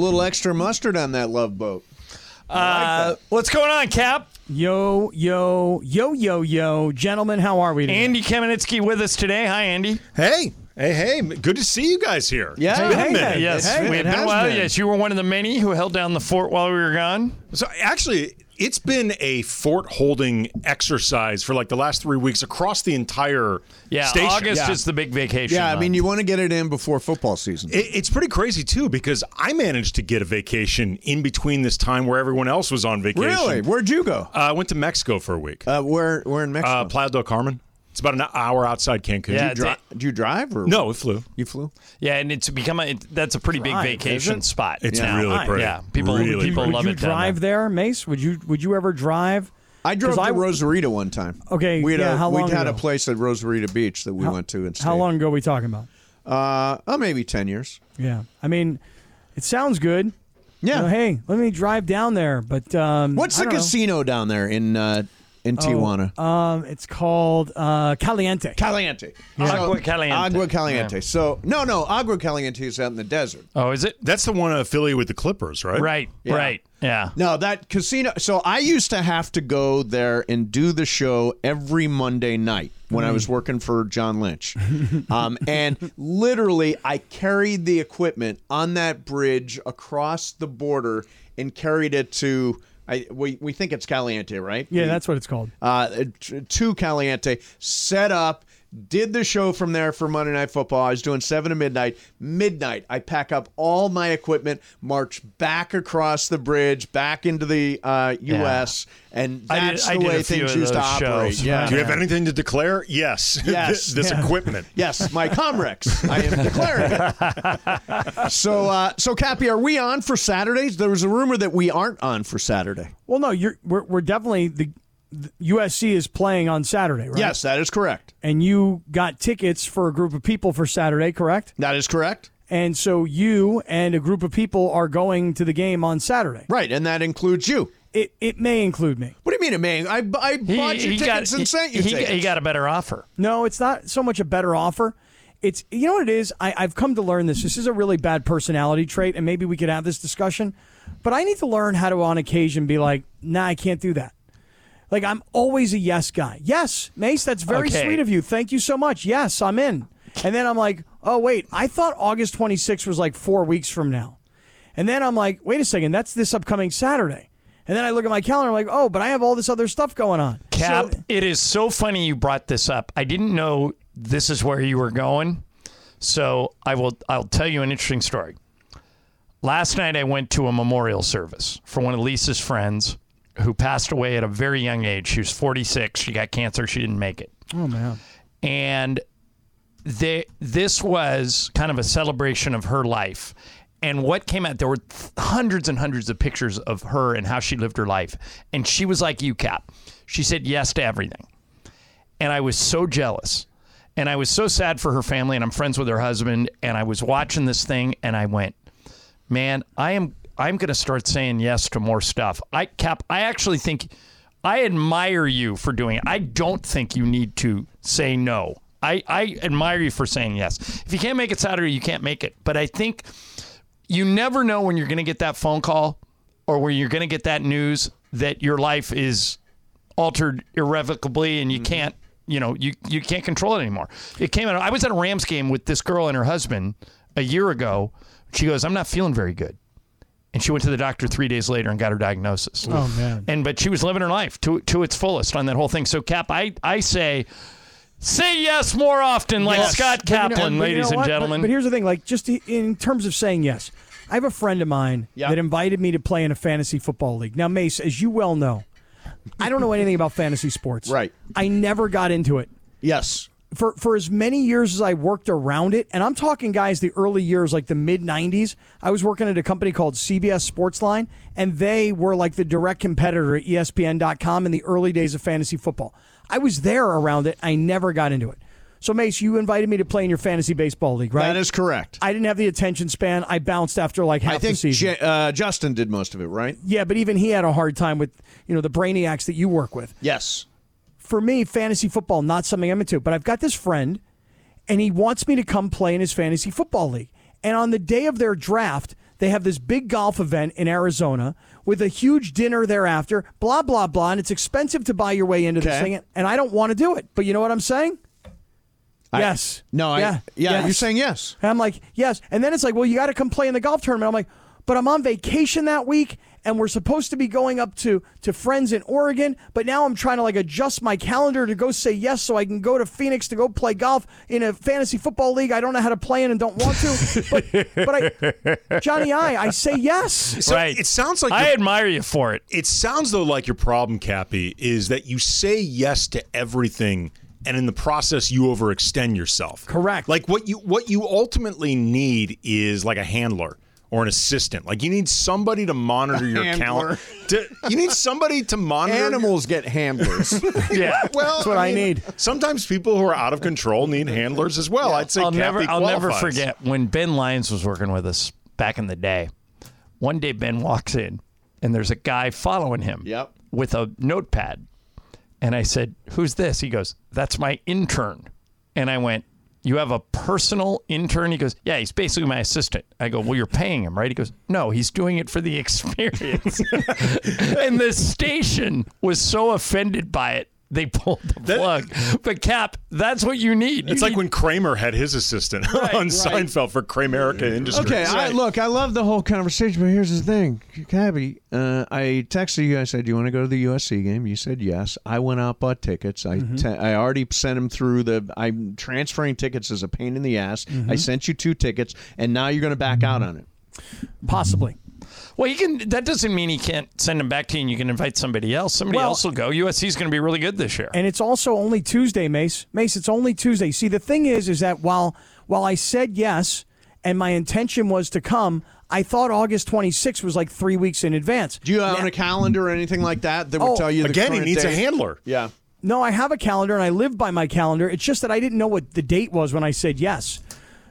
little extra mustard on that love boat. Uh, what's going on, Kap? Yo, yo, yo, yo, yo. Gentlemen, how are we today? Andy Kamenetzky with us today. Hi, Andy. Hey, hey, hey! Good to see you guys here. Yeah. It's been a minute. Yes, Hey, we it have been has while. been. Yes, you were one of the many who held down the fort while we were gone. So actually, it's been a fort holding exercise for like the last three weeks across the entire Yeah, station. August Yeah. is the big vacation. Yeah, I mean, you want to get it in before football season. It- it's pretty crazy too because I managed to get a vacation in between this time where everyone else was on vacation. really? Where'd you go? Uh, I went to Mexico for a week. Uh, where? Where in Mexico? Uh, Playa del Carmen. It's about an hour outside Cancun. Yeah, You dri- it's- Did you drive or no, it flew. You flew. yeah, and it's become a it, that's a pretty big Drive, is vacation it? spot. It's now. really pretty. Yeah, people Really people pretty. love would you it. down drive there. Mace? Would you Would you ever drive? I drove 'Cause to I- Rosarito one time. Okay, we had yeah, a, how we long had a ago? place at Rosarito Beach that we went to and stayed. How long ago are we talking about? Uh, oh, maybe ten years. Yeah, I mean, it sounds good. Yeah. You know, hey, let me drive down there. But um, What's I the don't know. casino down there in uh, in Tijuana? Um, it's called uh, Caliente. Caliente. Agua Caliente. Agua Caliente. So no, no, Agua Caliente is out in the desert. Oh, is it? That's the one affiliated with the Clippers, right? Right, Yeah. right. Yeah. No, that casino. So I used to have to go there and do the show every Monday night when I was working for John Lynch. um, and literally, I carried the equipment on that bridge across the border and carried it to. I, we, we think it's Caliente, right? Yeah, We- that's what it's called. uh, to Caliente, set up, did the show from there for Monday Night Football. I was doing seven to midnight. Midnight, I pack up all my equipment, march back across the bridge, back into the uh, U.S., and I did- that's the way things used to those operate. Yeah. Do you have anything to declare? Yes. Yes. this equipment. Yes, my Comrex. I am declaring it. so, uh, so Kappy, are we on for Saturdays? There was a rumor that we aren't on for Saturday. Well, no, you're we're, we're definitely the, the USC is playing on Saturday, right? Yes, that is correct. And you got tickets for a group of people for Saturday, correct? That is correct. And so you and a group of people are going to the game on Saturday. Right, and that includes you. It it may include me. What do you mean it may? I, I bought you tickets and sent you he, tickets. he got a better offer. No, it's not so much a better offer. It's you know what it is. I, I've come to learn this. This is a really bad personality trait, and maybe we could have this discussion. But I need to learn how to, on occasion, be like, "Nah, I can't do that." Like I'm always a yes guy. Yes, Mace, that's very Okay. sweet of you. Thank you so much. Yes, I'm in. And then I'm like, "Oh wait, I thought August 26th was like four weeks from now." And then I'm like, "Wait a second, that's this upcoming Saturday." And then I look at my calendar, I'm like, "Oh, but I have all this other stuff going on." Kap, So- it is so funny you brought this up. I didn't know this is where you were going. So I will I'll tell you an interesting story. Last night I went to a memorial service for one of Lisa's friends who passed away at a very young age. She was 46. She got cancer. She didn't make it. oh man. and they, this was kind of a celebration of her life. And what came out, there were th- hundreds and hundreds of pictures of her and how she lived her life. And she was like you, Kap. She said yes to everything. And I was so jealous. And I was so sad for her family. And I'm friends with her husband. And I was watching this thing and I went, man, I am I'm going to start saying yes to more stuff. I Kap, I actually think I admire you for doing it. I don't think you need to say no. I, I admire you for saying yes. If you can't make it Saturday, you can't make it. But I think you never know when you're going to get that phone call or when you're going to get that news that your life is altered irrevocably and you mm-hmm. can't you know you you can't control it anymore it came out i was at a rams game with this girl and her husband a year ago she goes i'm not feeling very good and she went to the doctor three days later and got her diagnosis Oh man. and but she was living her life to to its fullest on that whole thing so cap i i say say yes more often like Yes. scott But you know- kaplan but you ladies know and what? But- gentlemen But, here's the thing: like, just i- in terms of saying yes, I have a friend of mine Yeah. that invited me to play in a fantasy football league. Now, Mace, as you well know, I don't know anything about fantasy sports. Right. I never got into it. Yes. For for as many years as I worked around it, and I'm talking guys the early years, like the mid '90s. I was working at a company called CBS Sportsline, and they were like the direct competitor at ESPN.com in the early days of fantasy football. I was there around it. I never got into it. So Mace, you invited me to play in your fantasy baseball league, right? That is correct. I didn't have the attention span. I bounced after like half I think the season. J- uh, Justin did most of it, right? yeah, but even he had a hard time with you know the brainiacs that you work with Yes. For me, fantasy football not something I'm into. But I've got this friend, and he wants me to come play in his fantasy football league. And on the day of their draft, they have this big golf event in Arizona with a huge dinner thereafter. Blah blah blah, and it's expensive to buy your way into this thing. And I don't want to do it. But you know what I'm saying? yes. No, I, Yeah. yeah. Yes. You're saying yes. And I'm like, yes. And then it's like, well, you got to come play in the golf tournament. I'm like, but I'm on vacation that week, and we're supposed to be going up to to friends in Oregon. But now I'm trying to like adjust my calendar to go say yes, so I can go to Phoenix to go play golf in a fantasy football league. I don't know how to play in and don't want to. but but I, Johnny, I I say yes. So right. It sounds like I admire you for it. it sounds though like your problem, Kappy, is that you say yes to everything, and in the process, you overextend yourself. Correct. Like what you what you ultimately need is like a handler or an assistant. Like you need somebody to monitor your handler. calendar. You need somebody to monitor your- Animals get handlers. Yeah. Well, That's what I need. Sometimes people who are out of control need handlers as well. I'd say I'll never Kappy I'll never forget when Ben Lyons was working with us back in the day. One day Ben walks in and there's a guy following him Yep. with a notepad. And I said, "Who's this?" He goes, "That's my intern." And I went, "You have a personal intern?" He goes, "Yeah, he's basically my assistant." I go, "Well, you're paying him, right?" He goes, "No, he's doing it for the experience." and the station was so offended by it. They pulled the That- plug. But Kap, that's what you need. You It's like when Kramer had his assistant on Seinfeld for Kramerica mm-hmm. Industries. Okay, I, look, I love the whole conversation, but here's the thing, Kappy. Uh, I texted you. I said, "Do you want to go to the USC game?" You said yes. I went out, bought tickets. I mm-hmm. te- I already sent him through the. I'm transferring tickets is a pain in the ass. I mm-hmm. sent you two tickets, and now you're going to back out on it. Possibly. Well, he can. That doesn't mean he can't send them back to you, and you can invite somebody else. Somebody Well- else will go. USC's going to be really good this year. and it's also only Tuesday, Mace. Mace, it's only Tuesday. See, the thing is, is that while while I said yes and my intention was to come, I thought August 26th was like three weeks in advance. Do you have Now- on a calendar or anything like that that would Oh, tell you the Again, he current needs a handler. Yeah. No, I have a calendar and I live by my calendar. It's just that I didn't know what the date was when I said yes.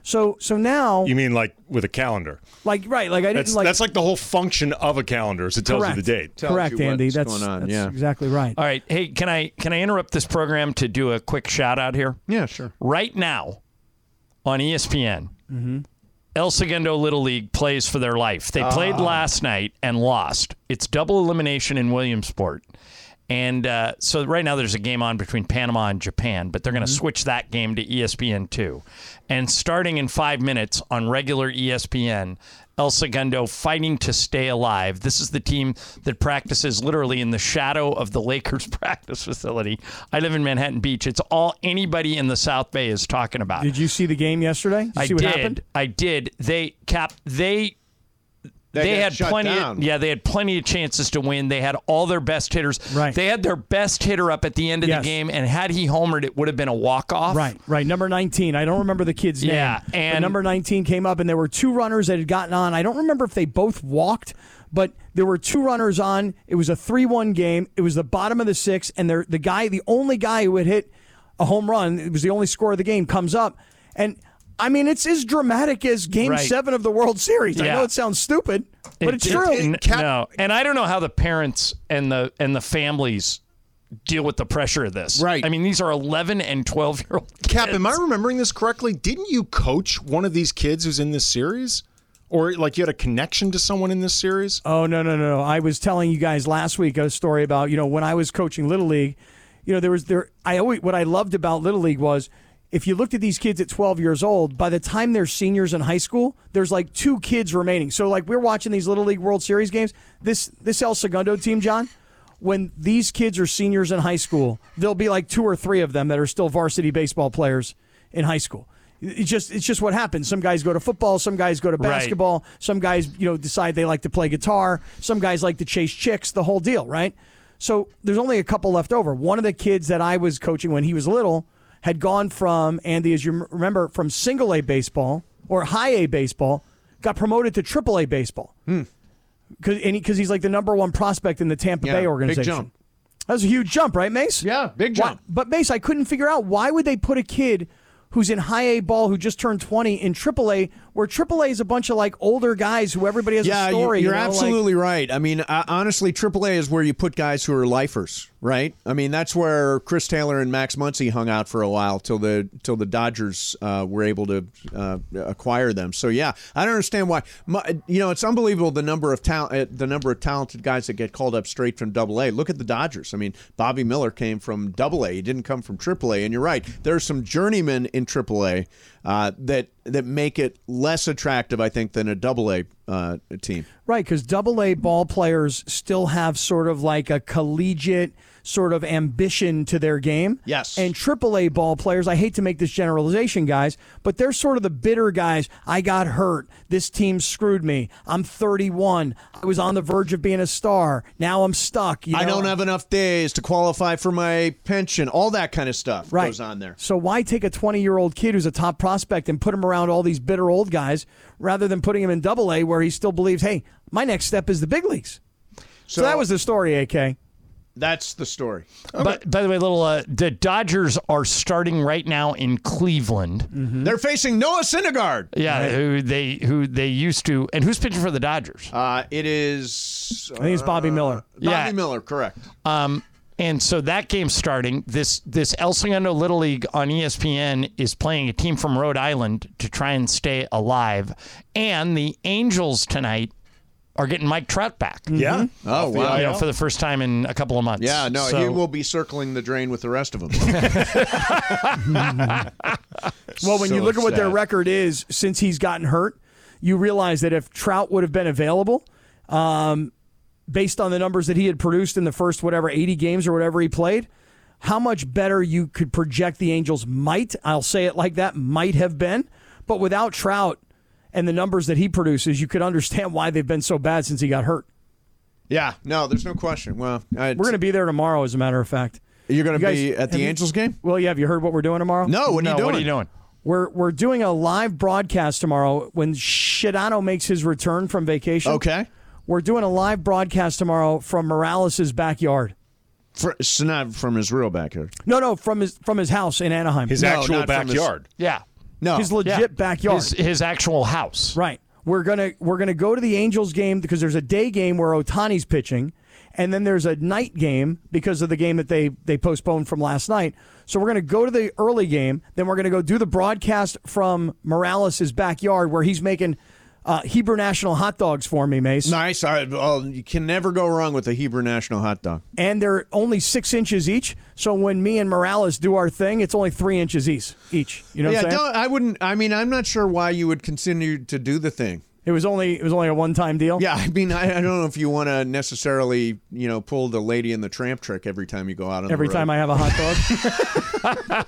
So so now, You mean like with a calendar? like right, like I didn't That's like that's like the whole function of a calendar is it tells correct, you the date. Tells correct, you Andy. what's That's, going on, that's yeah. exactly right. All right. Hey, can I can I interrupt this program to do a quick shout out here? Yeah, sure. Right now, on ESPN, mm-hmm. El Segundo Little League plays for their life. They played ah. last night and lost. It's double elimination in Williamsport. And uh, so right now there's a game on between Panama and Japan, but they're going to switch that game to E ESPN two. And starting in five minutes on regular ESPN, El Segundo fighting to stay alive. This is the team that practices literally in the shadow of the Lakers practice facility. I live in Manhattan Beach. It's all anybody in the South Bay is talking about. Did you see the game yesterday? Did you I see what did. happened? I did. They cap. They They had plenty. Of, yeah, they had plenty of chances to win. They had all their best hitters. Right. They had their best hitter up at the end of Yes. the game, and had he homered, it would have been a walk off. Right, right. Number 19. I don't remember the kid's name. Yeah, but and- number 19 came up, and there were two runners that had gotten on. I don't remember if they both walked, but there were two runners on. It was a 3 1 game. It was the bottom of the sixth, and the guy, the only guy who had hit a home run, it was the only score of the game, comes up. And I mean, it's as dramatic as game Right. seven of the World Series. I know it sounds stupid, but It- it's it- true. it- no, and I don't know how the parents and the and the families deal with the pressure of this. Right. I mean, these are 11 and 12 year old. Kap, am I remembering this correctly? Didn't you coach one of these kids who's in this series? Or like you had a connection to someone in this series? Oh no no no! I was telling you guys last week a story about you know when I was coaching little league, you know there was there I always what I loved about little league was if you looked at these kids at 12 years old, by the time they're seniors in high school, there's like two kids remaining. So like we're watching these little league World Series games. This this El Segundo team, John, when these kids are seniors in high school, there'll be like two or three of them that are still varsity baseball players in high school. It's just it's just what happens. Some guys go to football, some guys go to Right. basketball, some guys you know decide they like to play guitar, some guys like to chase chicks, the whole deal, right? So there's only a couple left over. One of the kids that I was coaching when he was little had gone from Andy, as you remember, from single A baseball or high A baseball, got promoted to triple A baseball. Hmm. Because he, 'cause he's like the number one prospect in the Tampa Yeah, Bay big organization. jump. That's a huge jump, right, Mace? Yeah, big Why- jump. but Mace, I couldn't figure out why would they put a kid who's in high A ball who just turned 20 in triple A, where AAA is a bunch of like older guys who everybody has Yeah, a story. you're you know, like- absolutely right. I mean, uh, honestly, AAA is where you put guys who are lifers, right? I mean, that's where Chris Taylor and Max Muncy hung out for a while till the till the Dodgers uh, were able to uh, acquire them. So yeah, I don't understand why. My, you know, it's unbelievable the number of talent, uh, the number of talented guys that get called up straight from Double A. Look at the Dodgers. I mean, Bobby Miller came from Double A. He didn't come from AAA. And you're right, there are some journeymen in Triple A uh, that that make it less attractive, I think, than a Double A uh, team. Right, because double A ball players still have sort of like a collegiate sort of ambition to their game. Yes. And triple A ball players, I hate to make this generalization, guys, but they're sort of the bitter guys. I got hurt. This team screwed me. I'm 31. I was on the verge of being a star. Now I'm stuck. You I don't have enough days to qualify for my pension. All that kind of stuff right. goes on there. So why take a 20 year old kid who's a top prospect and put him around all these bitter old guys rather than putting him in double A where he still believes, hey, my next step is the big leagues? So, that was the story, AK. That's the story. But by the way, little uh, the Dodgers are starting right now in Cleveland. They're facing Noah Syndergaard. Yeah, who they who they used to, and who's pitching for the Dodgers? Uh, it is I think it's Bobby Miller. Bobby Yeah. Miller, correct. Um, and so that game's starting. This this El Segundo Little League on ESPN is playing a team from Rhode Island to try and stay alive. And the Angels tonight are getting Mike Trout back. Yeah. Oh, wow. You know, for the first time in a couple of months. Yeah, no, So- he will be circling the drain with the rest of them. Well, when you So look at what their record is since he's gotten hurt, you realize that if Trout would have been available, um, based on the numbers that he had produced in the first whatever 80 games or whatever he played, how much better you could project the Angels might, I'll say it like that, might have been. But without Trout and the numbers that he produces, you could understand why they've been so bad since he got hurt. yeah, no, there's no question. Well, We're going to be there tomorrow, as a matter of fact. You're going to guys- be at have the you- Angels game? Well, yeah, have you heard what we're doing tomorrow? No, what are No, you doing? what are you doing? We're we're doing a live broadcast tomorrow when Sedano makes his return from vacation. Okay. We're doing a live broadcast tomorrow from Morales' backyard. For, it's not from his real backyard. No, no, from his from his house in Anaheim. His No, actual not from his- backyard. Yeah. No. his legit Yeah. backyard. His, his actual house. Right. We're gonna we're gonna go to the Angels game because there's a day game where Ohtani's pitching, and then there's a night game because of the game that they they postponed from last night. So we're gonna go to the early game, then we're gonna go do the broadcast from Morales' backyard where he's making uh, Hebrew National hot dogs for me, Mace. Nice. Well, you can never go wrong with a Hebrew National hot dog. and they're only six inches each. So when me and Morales do our thing, it's only three inches each. Each, you know yeah, what I'm saying? don't, I wouldn't. I mean, I'm not sure why you would continue to do the thing. It was only it was only a one time deal. Yeah, I mean, I, I don't know if you want to necessarily, you know, pull the lady in the tramp trick every time you go out on Every the time road. I have a hot dog.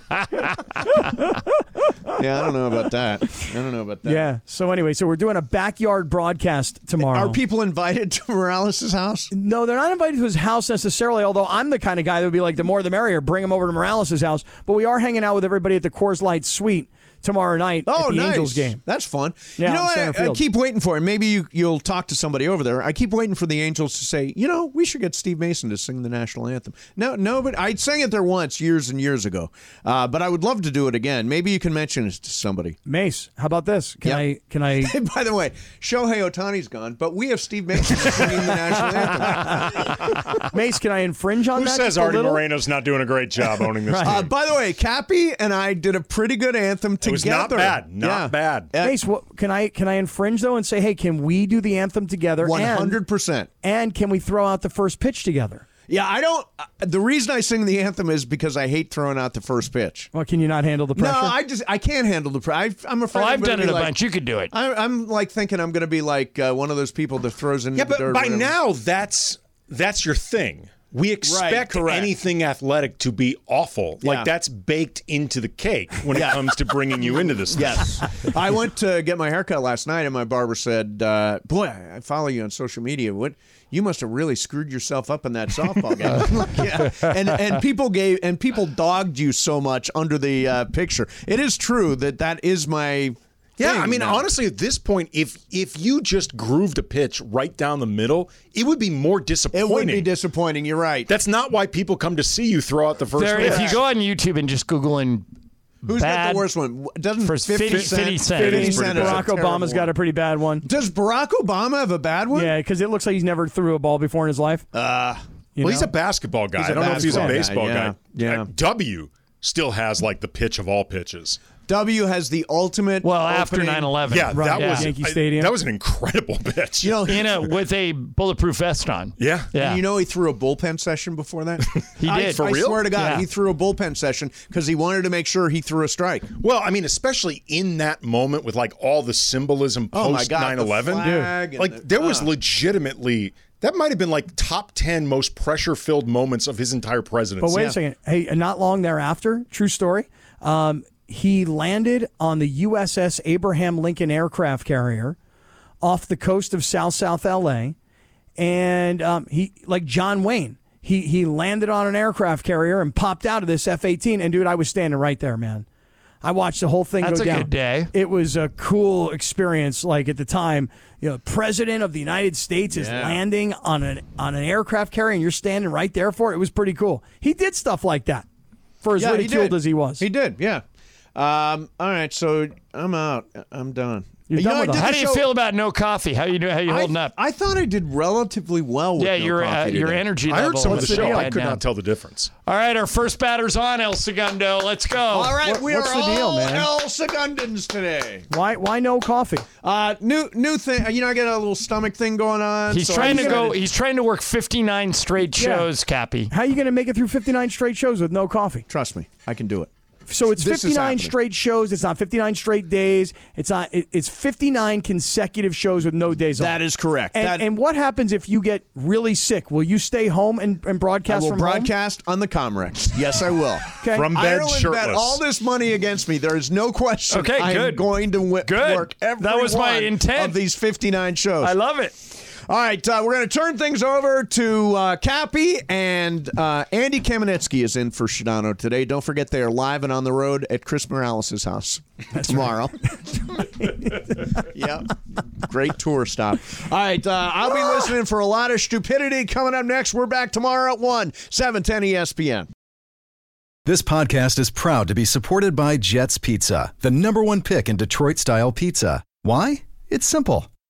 yeah, I don't know about that. I don't know about that. yeah. So anyway, so we're doing a backyard broadcast tomorrow. Are people invited to Morales' house? no, they're not invited to his house necessarily. Although I'm the kind of guy that would be like, the more the merrier. Bring them over to Morales' house. But we are hanging out with everybody at the Coors Light Suite tomorrow night Oh, at the nice. Angels game. That's fun. Yeah, you know, what? I, I keep waiting for it. Maybe you, you'll talk to somebody over there. I keep waiting for the Angels to say, you know, we should get Steve Mason to sing the national anthem. No, no, but I sang it there once years and years ago. Uh, but I would love to do it again. Maybe you can mention it to somebody. Mace, how about this? Can Yep. I? Can I? By the way, Shohei Ohtani's gone, but we have Steve Mason singing the national anthem. Mace, can I infringe on Who that? says Artie? Moreno's not doing a great job owning this Right. team? Uh, by the way, Kappy and I did a pretty good anthem together. Was not bad. Not Yeah. bad. Uh, Mace, what, can I can I infringe though and say, hey, can we do the anthem together? Hundred percent. And can we throw out the first pitch together? Yeah, I don't. Uh, the reason I sing the anthem is because I hate throwing out the first pitch. Well, can you not handle the pressure? No, I just I can't handle the pressure. I'm afraid. Well, I'm I've done it a like- bunch. You could do it. I, I'm like thinking I'm going to be like uh, one of those people that throws in Yeah, the but dirt. by now that's that's your thing. We expect correct. anything athletic to be awful. Yeah. Like that's baked into the cake when it comes to bringing you into this. Yes. I went to get my haircut last night, and my barber said, uh, "Boy, I follow you on social media. What you must have really screwed yourself up in that softball game." Like, yeah. And and people gave and people dogged you so much under the uh, picture. It is true that that is my. Yeah, thing I mean, now. honestly, at this point, if if you just grooved a pitch right down the middle, it would be more disappointing. it would be disappointing. You're right. That's not why people come to see you throw out the first. There, pitch. if you go on YouTube and just Google in Who's got bad the worst one? Doesn't for 50 50 Cent? 50 Cent. 50 It's Cent pretty is a bad. Barack Obama's got a pretty bad one. Does Barack Obama have a bad one? Yeah, because it looks like he's never threw a ball before in his life. Uh, You well, he's a basketball guy. He's a I don't know if he's a baseball guy, guy. yeah, yeah. Uh, W still has like the pitch of all pitches. W has the ultimate. well after opening- 9/11. Yeah, that Yeah. was Yankee I- Stadium. that was an incredible pitch. You know, in a with a bulletproof vest on. yeah, Yeah. You know, he threw a bullpen session before that. He I, did. For I real? swear to God, Yeah. he threw a bullpen session because he wanted to make sure he threw a strike. Well, I mean, especially in that moment with like all the symbolism Oh my post God, 9 the 11. and Like, the- there was ah. legitimately, that might have been like top 10 most pressure filled moments of his entire presidency. But wait Yeah. a second. Hey, and not long thereafter, true story. Um, he landed on the USS Abraham Lincoln aircraft carrier off the coast of South South LA, and um, he like John Wayne. He he landed on an aircraft carrier and popped out of this F eighteen. And dude, I was standing right there, man. I watched the whole thing That's go a good day. It was a cool experience. Like at the time, you know, President of the United States is landing on an on an aircraft carrier, and you're standing right there for it. It was pretty cool. He did stuff like that for as Yeah, ridiculed as he was. He did, yeah. Um, all right, so I'm out. I'm done. You're You done know, with did. How do you show- feel about no coffee? How you do? How you holding I, up? I thought I did relatively well with yeah, no your uh, coffee your today. energy I level. heard some of the the show. deal? I could down. not tell the difference. All right, our first batter's on El Segundo. Let's go. All right, What- we what's are the deal, all man? El Segundans today. Why why no coffee? Uh, new new thing. You know, I got a little stomach thing going on. He's so trying I to go. decided- He's trying to work 59 straight Yeah. shows, Kappy. How are you going to make it through 59 straight shows with no coffee? Trust me, I can do it. So it's This 59 straight shows. It's not 59 straight days. It's not. it- It's 59 consecutive shows with no days off. That is correct. And, That- and what happens if you get really sick? Will you stay home and, and I broadcast will from home? broadcast on the Comrex. Yes, I will. Okay. From bed Ireland bet shirtless. all this money against me. There is no question. Okay, I am good. going to wi- Good. work every That was my intent. of these 59 shows. I love it. All right, uh, we're going to turn things over to uh, Kappy and uh, Andy Kamenetzky is in for Sedano today. Don't forget they are live and on the road at Chris Morales' house tomorrow. yep, great tour stop. All right, uh, I'll be listening for a lot of stupidity coming up next. We're back tomorrow at one seven ten E ESPN. This podcast is proud to be supported by Jets Pizza, the number one pick in Detroit style pizza. Why? It's simple.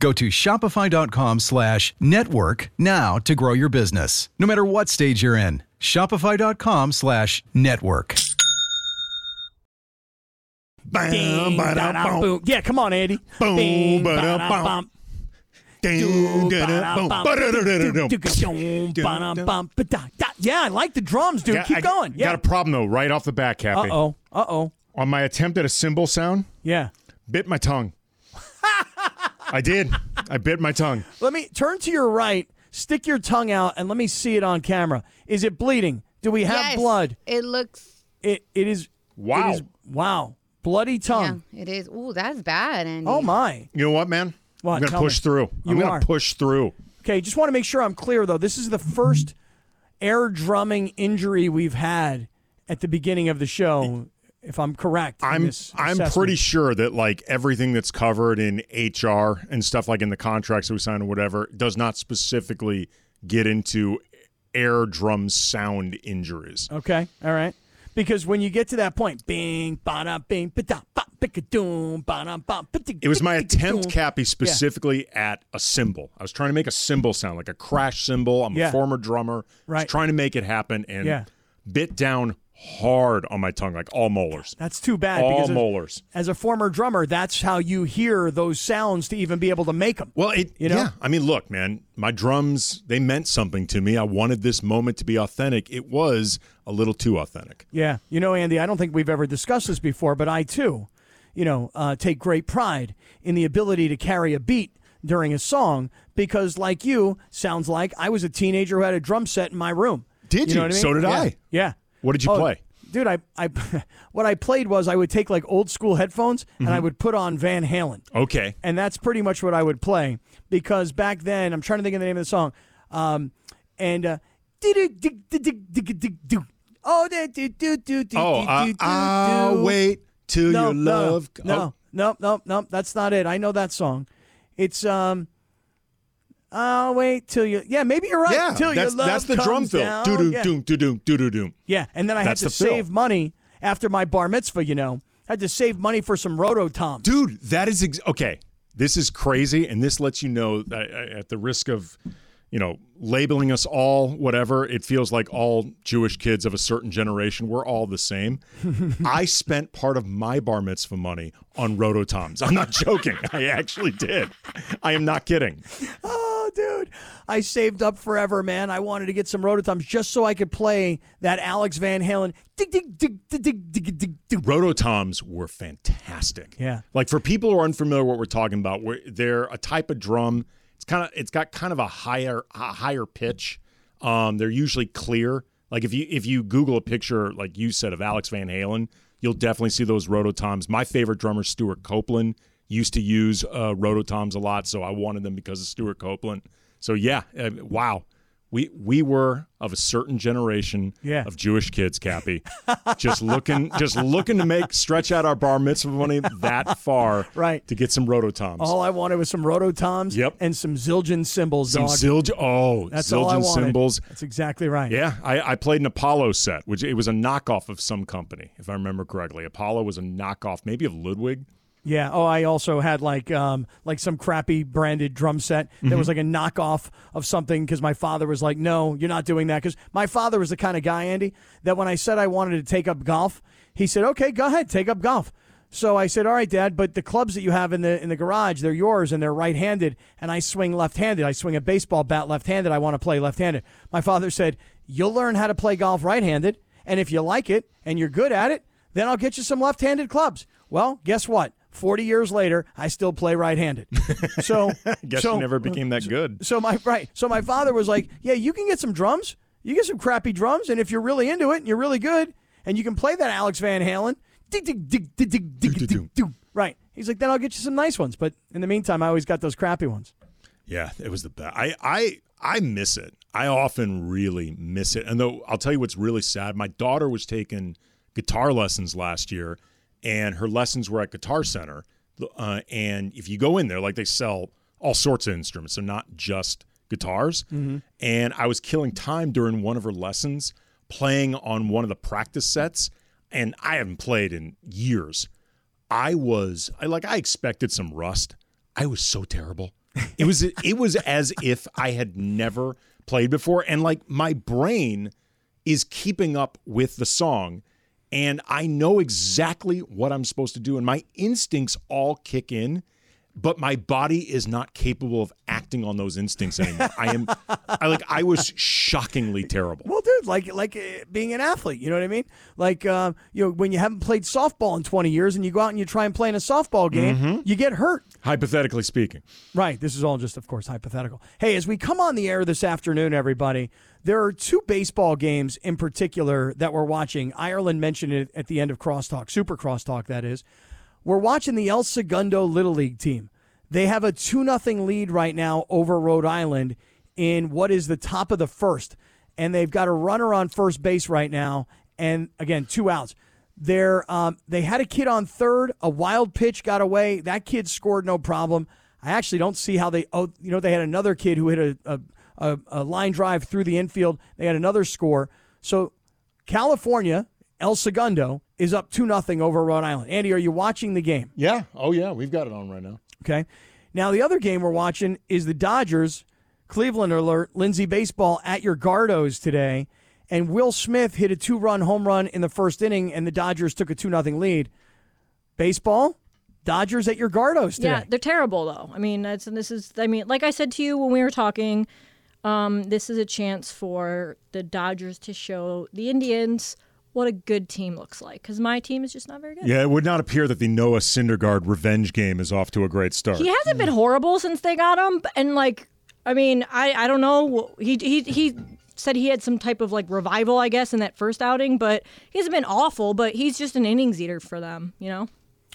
Go to shopify.com slash network now to grow your business, no matter what stage you're in. Shopify.com slash network. Ding, da-da, boom. Yeah, come on, Andy. Boom, ba-da. Yeah, I like the drums, dude. Got- Keep I going. Got a problem though, right off the bat, Uh oh. Uh oh. On my attempt at a cymbal sound, Yeah. bit my tongue. I did. I bit my tongue. Let me turn to your right, stick your tongue out, and let me see it on camera. Is it bleeding? Do we have Yes, blood? It looks. It it is. Wow. It is, wow. Bloody Yeah, tongue. it is. Ooh, that's bad. And Oh my. You know what, man? What? I'm gonna push me. through. You I'm gonna push through. Okay, just want to make sure I'm clear though. This is the first air drumming injury we've had at the beginning of the show, if I'm correct. I'm I'm pretty sure that like everything that's covered in HR and stuff like in the contracts that we sign or whatever does not specifically get into air drum sound injuries. Okay, all right. Because when you get to that point, bing, ba da, bing, ba da, ba, doom, ba da, ba, It was my attempt, Kappy, specifically at a cymbal. I was trying to make a cymbal sound like a crash cymbal. I'm Yeah. a former drummer. I was Right. trying to make it happen and Yeah. bit down hard on my tongue, like all molars. That's too bad. all because as- molars. As a former drummer, that's how you hear those sounds to even be able to make them. Well, it You know? yeah. I mean, look, man, my drums they meant something to me. I wanted this moment to be authentic. It was a little too authentic. Yeah. You know, Andy, I don't think we've ever discussed this before, but I too, you know, uh, take great pride in the ability to carry a beat during a song because, like you, sounds like I was a teenager who had a drum set in my room. Did you? know what I mean? So did Yeah. I. Yeah. What did you Oh, play? Dude, I, I, what I played was I would take like old school headphones and Mm-hmm. I would put on Van Halen. Okay. and that's pretty much what I would play because back then I'm trying to think of the name of the song, um, and uh, oh Oh, uh, I'll wait till no, your love. no, no, no, no, that's not it. I know that song. It's um. I'll wait till you. Yeah, maybe you're right. Yeah, till that's your love that's the drum comes fill. down. Do do yeah. doom do do do. Yeah, and then I That's had to fill. save money after my bar mitzvah. You know, I had to save money for some roto toms. Dude, that is ex- okay. This is crazy, and this lets you know that uh, at the risk of, you know, labeling us all whatever. It feels like all Jewish kids of a certain generation we're all the same. I spent part of my bar mitzvah money on rototoms. I'm not joking. I actually did. I am not kidding. Oh, dude. I saved up forever, man. I wanted to get some rototoms just so I could play that Alex Van Halen. Rototoms were fantastic. Yeah. Like for people who are unfamiliar what we're talking about, we're, they're a type of drum. It's kind of it's got kind of a higher a higher pitch. Um, they're usually clear. Like if you if you Google a picture like you said of Alex Van Halen, you'll definitely see those rototoms. My favorite drummer Stewart Copeland used to use uh, rototoms a lot, so I wanted them because of Stewart Copeland. So yeah, uh, wow. We, we were of a certain generation Yeah. of Jewish kids, Kappy, just looking just looking to make stretch out our bar mitzvah money that far, Right. To get some rototoms, All I wanted was some rototoms Yep. and some Zildjian cymbals, some dog. Zildjian. Oh, That's Zildjian all I wanted. cymbals. That's exactly right. Yeah, I, I played an Apollo set, which it was a knockoff of some company, if I remember correctly. Apollo was a knockoff, maybe of Ludwig. Yeah. Oh, I also had like um like some crappy branded drum set that Mm-hmm. was like a knockoff of something because my father was like, "No, you're not doing that." Because my father was the kind of guy, Andy, that when I said I wanted to take up golf, he said, "Okay, go ahead, take up golf." So I said, "All right, Dad, but the clubs that you have in the in the garage, they're yours and they're right-handed, and I swing left-handed. I swing a baseball bat left-handed. I want to play left-handed." My father said, "You'll learn how to play golf right-handed, and if you like it and you're good at it, then I'll get you some left-handed clubs." Well, guess what? 40 years later, I still play right-handed. So guess so, you never became that good. So my right. So my father was like, "Yeah, you can get some drums. You get some crappy drums and if you're really into it and you're really good and you can play that Alex Van Halen, right. He's like, "Then I'll get you some nice ones, but in the meantime, I always got those crappy ones." Yeah, it was the best. I I I miss it. I often really miss it. And though I'll tell you what's really sad, my daughter was taking guitar lessons last year and her lessons were at Guitar Center. Uh, and if you go in there, like they sell all sorts of instruments, so not just guitars. And I was killing time during one of her lessons playing on one of the practice sets, and I haven't played in years. I was I like I expected some rust. I was so terrible. It was it was as if I had never played before and like my brain is keeping up with the song and I know exactly what I'm supposed to do and my instincts all kick in but my body is not capable of acting on those instincts anymore. I am I like I was shockingly terrible. Well, dude, like like uh, being an athlete, you know what I mean? Like uh, you know, when you haven't played softball in 20 years and you go out and you try and play in a softball game, you get hurt. Hypothetically speaking. Right. This is all just, of course, hypothetical. Hey, as we come on the air this afternoon, everybody, there are two baseball games in particular that we're watching. Ireland mentioned it at the end of Crosstalk, Super Crosstalk, that is. We're watching the El Segundo Little League team. They have a 2 0 lead right now over Rhode Island in what is the top of the first. and they've got a runner on first base right now, and again, two outs. They're, um, they had a kid on third. A wild pitch got away. That kid scored no problem. I actually don't see how they. Oh, you know, they had another kid who hit a, a, a, a line drive through the infield. They had another score. So California, El Segundo, is up 2 nothing over Rhode Island. Andy, are you watching the game? Yeah. Oh yeah, we've got it on right now. Okay. Now, the other game we're watching is the Dodgers, Cleveland alert, Lindsay Baseball at your Gardos today. And Will Smith hit a two run home run in the first inning, and the Dodgers took a 2 0 lead. Baseball, Dodgers at your Gardos today. Yeah, they're terrible though. I mean, that's and this is. I mean, like I said to you when we were talking, um, this is a chance for the Dodgers to show the Indians what a good team looks like. Because my team is just not very good. Yeah, it would not appear that the Noah Syndergaard revenge game is off to a great start. He hasn't been horrible since they got him, and like, I mean, I I don't know. He he he said he had some type of like revival, I guess, in that first outing, but he hasn't been awful. But he's just an innings eater for them, you know.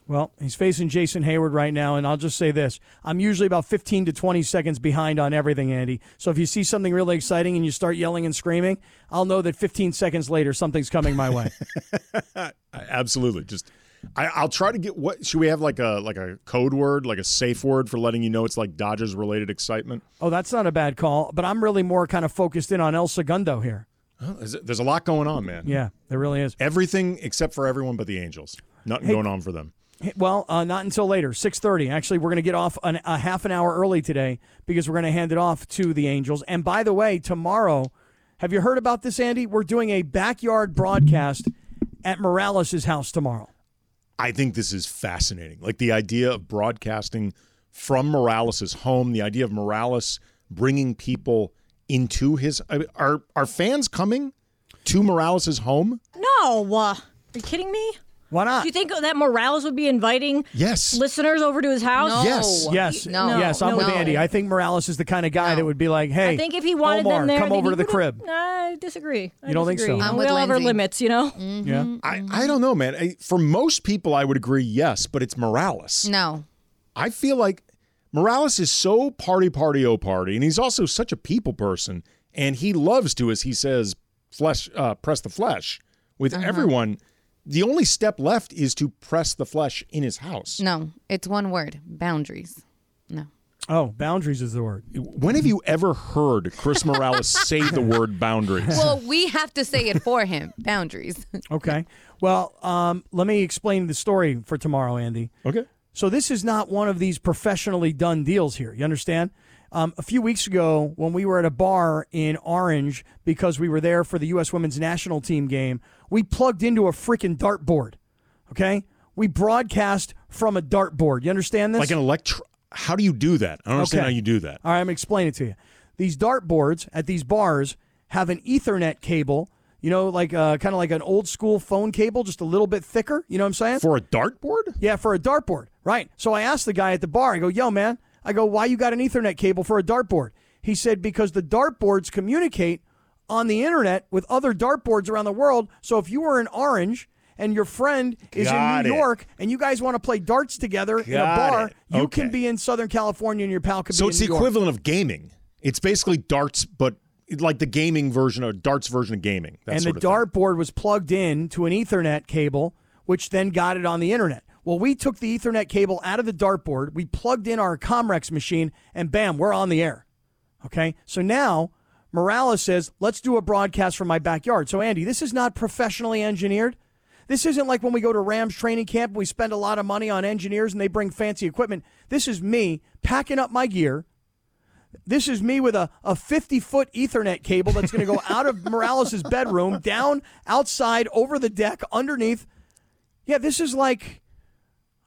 Well, he's facing Jason Heyward right now, and I'll just say this. I'm usually about 15 to 20 seconds behind on everything, Andy. So if you see something really exciting and you start yelling and screaming, I'll know that 15 seconds later something's coming my way. Absolutely. Just I, I'll try to get what should we have like a like a code word, like a safe word for letting you know it's like Dodgers related excitement? oh, that's not a bad call, but I'm really more kind of focused in on El Segundo here. Oh, There's a lot going on, man. Yeah, there really is. Everything except for everyone but the Angels. Nothing going on for them. Well, uh, not until later, 6:30. Actually, we're going to get off an, a half an hour early today because we're going to hand it off to the Angels. And by the way, tomorrow, have you heard about this, Andy? We're doing a backyard broadcast at Morales' house tomorrow. I think this is fascinating. Like the idea of broadcasting from Morales' home, the idea of Morales bringing people into his. Are are fans coming to Morales' home? No, uh, are you kidding me? Why not? Do you think that Morales would be inviting Yes. listeners over to his house? No. Yes. Yes, No. yes, I'm No. with Andy. I think Morales is the kind of guy No. that would be like, "Hey, I think if he wanted Omar, them there, come over to the crib." I disagree. I You don't think so? I'm we with all have our limits, you know. Yeah, I, I don't know, man. I, for most people, I would agree yes, but it's Morales. No. I feel like Morales is so party, party, oh party, and he's also such a people person, and he loves to, as he says, flesh, uh, press the flesh with Uh-huh. everyone. The only step left is to press the flesh in his house. No. It's one word boundaries. No. Oh, boundaries is the word. When have you ever heard Chris Morales say the word boundaries? Well, we have to say it for him boundaries. Okay. Well, um, let me explain the story for tomorrow, Andy. Okay. So this is not one of these professionally done deals here. You understand? Um, a few weeks ago, when we were at a bar in Orange because we were there for the U.S. Women's National Team game, we plugged into a freaking dartboard. Okay, we broadcast from a dartboard. You understand this? Like an electro. How do you do that? I don't understand Okay. how you do that. All right, I'm explaining it to you. These dartboards at these bars have an Ethernet cable. You know, like uh, kind of like an old school phone cable, just a little bit thicker. You know what I'm saying? For a dartboard? Yeah, for a dartboard. Right. So I asked the guy at the bar, I go, yo, man, I go, why you got an Ethernet cable for a dartboard? He said, because the dartboards communicate on the internet with other dartboards around the world. So if you were in Orange and your friend is Got in New it. York and you guys want to play darts together in a Got bar, it. you Okay. can be in Southern California and your pal could So be it's in the New York. equivalent of gaming. It's basically darts, but like the gaming version or darts version of gaming. That and the sort of thing. dartboard was plugged in to an Ethernet cable, which then got it on the internet. Well, we took the Ethernet cable out of the dartboard, we plugged in our Comrex machine, and bam, we're on the air. Okay, so now Morales says, let's do a broadcast from my backyard. So, Andy, this is not professionally engineered. This isn't like when we go to Rams training camp and we spend a lot of money on engineers and they bring fancy equipment. This is me packing up my gear. This is me with a, a 50 foot Ethernet cable that's going to go out of Morales' bedroom, down outside, over the deck, underneath. Yeah, this is like,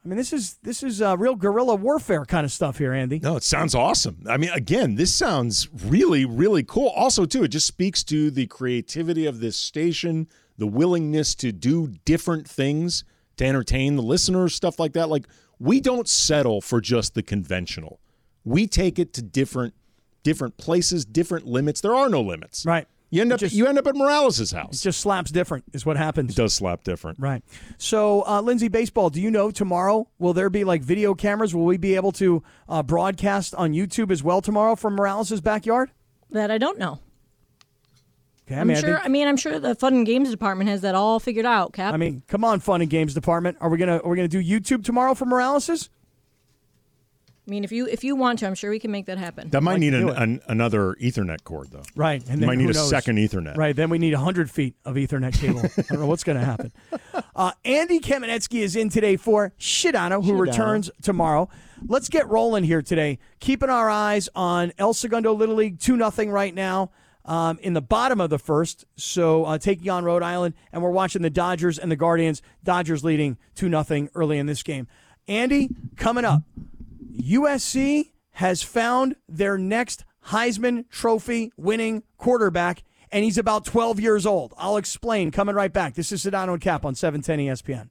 I mean, this is this is uh, real guerrilla warfare kind of stuff here, Andy. No, it sounds awesome. I mean, again, this sounds really, really cool. Also, too, it just speaks to the creativity of this station, the willingness to do different things to entertain the listeners, stuff like that. Like, we don't settle for just the conventional. We take it to different different places, different limits. There are no limits. Right. You end up just- you end up at Morales' house. It just slaps different, is what happens. It does slap different. Right. So, uh, Lindsay, baseball, do you know tomorrow, will there be like video cameras? Will we be able to uh, broadcast on YouTube as well tomorrow from Morales' backyard? That I don't know. Okay, I I'm mean, I sure. think- I mean, I'm sure the fun and games department has that all figured out. Kap. I mean, come on, fun and games department. Are we gonna are we gonna do YouTube tomorrow for Morales's? I mean, if you if you want to, I'm sure we can make that happen. That might Like need an, an, another Ethernet cord, though. Right, and You then might need a knows? second Ethernet. Right, then we need 100 feet of Ethernet cable. I don't know what's going to happen. Uh, Andy Kamenetzky is in today for Sedano, who returns tomorrow. Let's get rolling here today. Keeping our eyes on El Segundo Little League, 2 nothing right now um, in the bottom of the first. So uh, taking on Rhode Island, and we're watching the Dodgers and the Guardians. Dodgers leading 2 nothing early in this game. Andy, coming up, USC has found their next Heisman Trophy winning quarterback, and he's about 12 years old. I'll explain coming right back. This is Sedano and Kap on E 710 ESPN.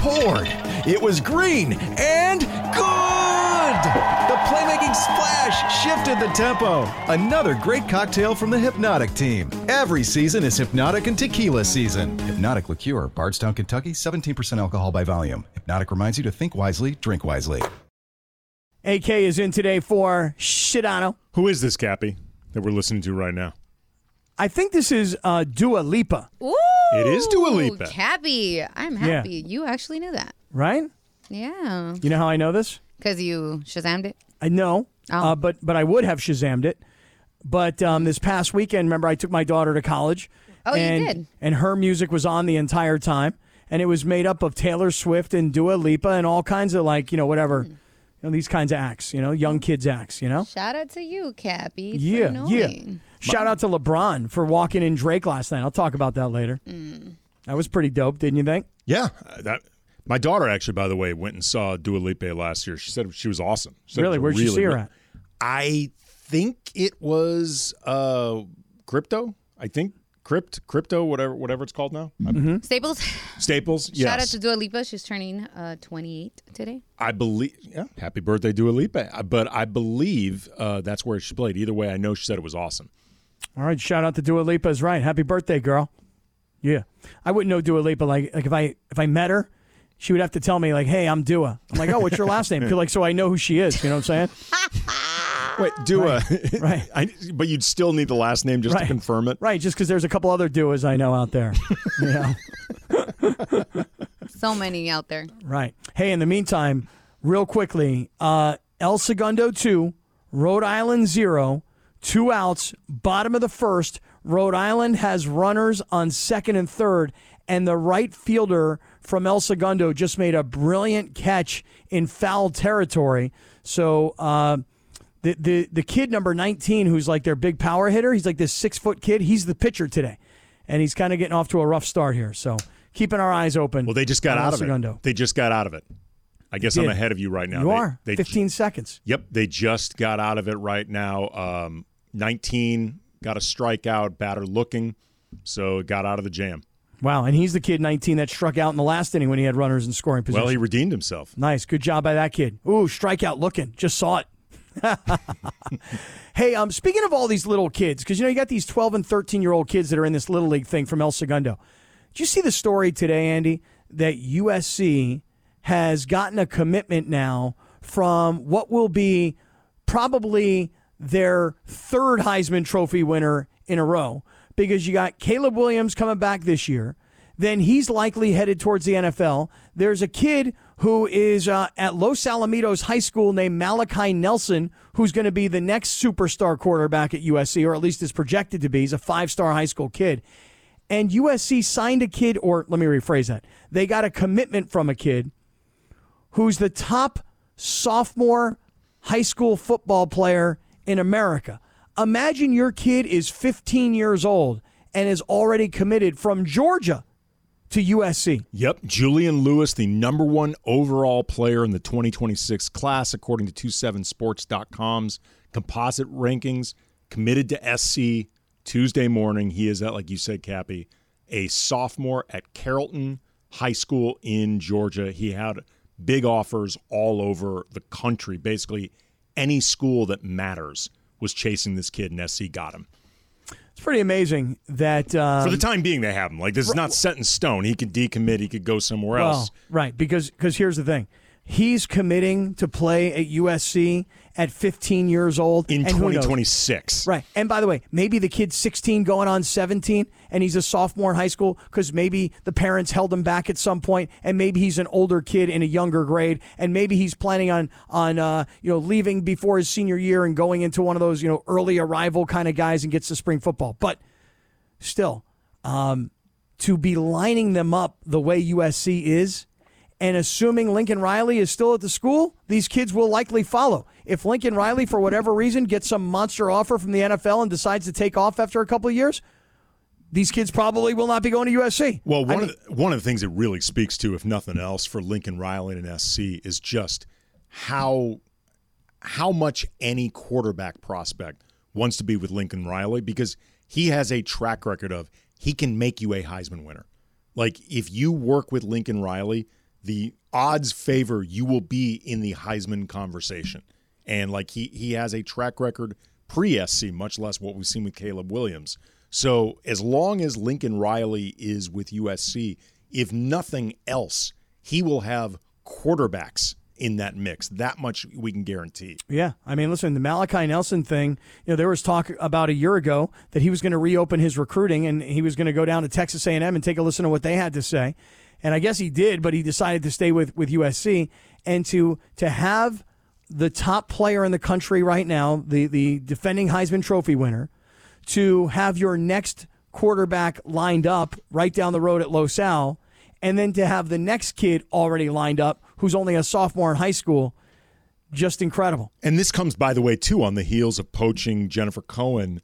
poured. It was green and good! The playmaking splash shifted the tempo. Another great cocktail from the Hypnotic team. Every season is Hypnotic and Tequila season. Hypnotic Liqueur, Bardstown, Kentucky, 17% alcohol by volume. Hypnotic reminds you to think wisely, drink wisely. AK is in today for Sedano. Who is this Kappy that we're listening to right now? I think this is uh, Dua Lipa, Ooh, It is Dua Lipa. Kappy. I'm Yeah. happy. You actually knew that. right? Yeah. You know how I know this? Because you Shazammed it. I know, Oh. uh, but but I would have Shazammed it. But um, this past weekend, remember, I took my daughter to college. Oh, you and, did? And her music was on the entire time, and it was made up of Taylor Swift and Dua Lipa and all kinds of like you know whatever, Hmm. you know these kinds of acts, you know, young kids acts, you know. Shout out to you, Kappy. It's yeah, yeah. annoying. Shout out to LeBron for walking in Drake last night. I'll talk about that later. Mm. That was pretty dope, didn't you think? Yeah, that. My daughter actually, by the way, went and saw Dua Lipa last year. She said she was awesome. She Really? was Where'd you see her at? I think it was uh, crypto. I think crypt, crypto, whatever, whatever it's called now. Staples. Staples. Yes, Shout out to Dua Lipa. She's turning uh, 28 today. I believe. Yeah, happy birthday, Dua Lipa. Uh, But I believe uh, that's where she played. Either way, I know she said it was awesome. All right, shout out to Dua Lipa is right. Happy birthday, girl. Yeah, I wouldn't know Dua Lipa. Like, like if I if I met her, she would have to tell me like, "Hey, I'm Dua." I'm like, "Oh, what's your last name?" 'Cause, like, so I know who she is. You know what I'm saying? Wait, Dua. right. I, but you'd still need the last name just Right. to confirm it. Right, just because there's a couple other Duas I know out there. yeah, So many out there. right. Hey, in the meantime, real quickly, uh, El Segundo two, Rhode Island zero, two outs, bottom of the first. Rhode Island has runners on second and third, and the right fielder from El Segundo just made a brilliant catch in foul territory. So. Uh, the, the the kid number 19 who's like their big power hitter he's like this six foot kid he's the pitcher today and he's kind of getting off to a rough start here so keeping our eyes open Well, they just got out El of Segundo. it. They just got out of it. I guess I'm ahead of you right now. you They- are They, 15 seconds Yep, they just got out of it right now. Um, 19 got a strikeout, batter looking, so got out of the jam. wow and he's the kid 19 that struck out in the last inning when he had runners in scoring position Well, he redeemed himself. Nice. Good job by that kid. Ooh, strikeout looking. Just saw it. hey, um, speaking of all these little kids, because you know you got these 12 and 13 year old kids that are in this little league thing from El Segundo. Did you see the story today, Andy, that USC has gotten a commitment now from what will be probably their third Heisman Trophy winner in a row because you got Caleb Williams coming back this year. Then he's likely headed towards the NFL. There's a kid who is uh, at Los Alamitos High School named Malachi Nelson, who's going to be the next superstar quarterback at USC, or at least is projected to be. He's a five star high school kid. And USC signed a kid, or let me rephrase that. They got a commitment from a kid who's the top sophomore high school football player in America. Imagine your kid is 15 years old and is already committed from Georgia to USC. Yep, Julian Lewis, the number one overall player in the 2026 class, according to 27sports.com's composite rankings, committed to SC Tuesday morning. He is at, like you said, Kappy, a sophomore at Carrollton High School in Georgia. He had big offers all over the country. Basically, any school that matters was chasing this kid, and SC got him. It's pretty amazing that um, For the time being, they have him. Like this is not set in stone. He could decommit. He could go somewhere well, else. right? Because because here's the thing, he's committing to play at USC at 15 years old In and who knows? 2026, Right. And by the way, maybe the kid's 16 going on 17 and he's a sophomore in high school because maybe the parents held him back at some point and maybe he's an older kid in a younger grade and maybe he's planning on, on uh, you know, leaving before his senior year and going into one of those, you know, early arrival kind of guys and gets to spring football. But still, um, to be lining them up the way USC is, and assuming Lincoln Riley is still at the school, these kids will likely follow. If Lincoln Riley, for whatever reason, gets some monster offer from the NFL and decides to take off after a couple of years, these kids probably will not be going to USC. Well, one I mean- of the, one of the things it really speaks to, if nothing else, for Lincoln Riley and SC is just how how much any quarterback prospect wants to be with Lincoln Riley because he has a track record of he can make you a Heisman winner. Like if you work with Lincoln Riley, the odds favor you will be in the Heisman conversation. And like he he has a track record pre SC, much less what we've seen with Caleb Williams. So as long as Lincoln Riley is with USC, if nothing else, he will have quarterbacks in that mix. That much we can guarantee. Yeah, I mean, listen, the Malachi Nelson thing. You know, there was talk about a year ago that he was going to reopen his recruiting and he was going to go down to Texas A&M and take a listen to what they had to say. And I guess he did, but he decided to stay with with USC and to to have the top player in the country right now, the the defending Heisman Trophy winner, to have your next quarterback lined up right down the road at Los Al, and then to have the next kid already lined up who's only a sophomore in high school. Just incredible. And this comes, by the way, too, on the heels of poaching Jennifer Cohen,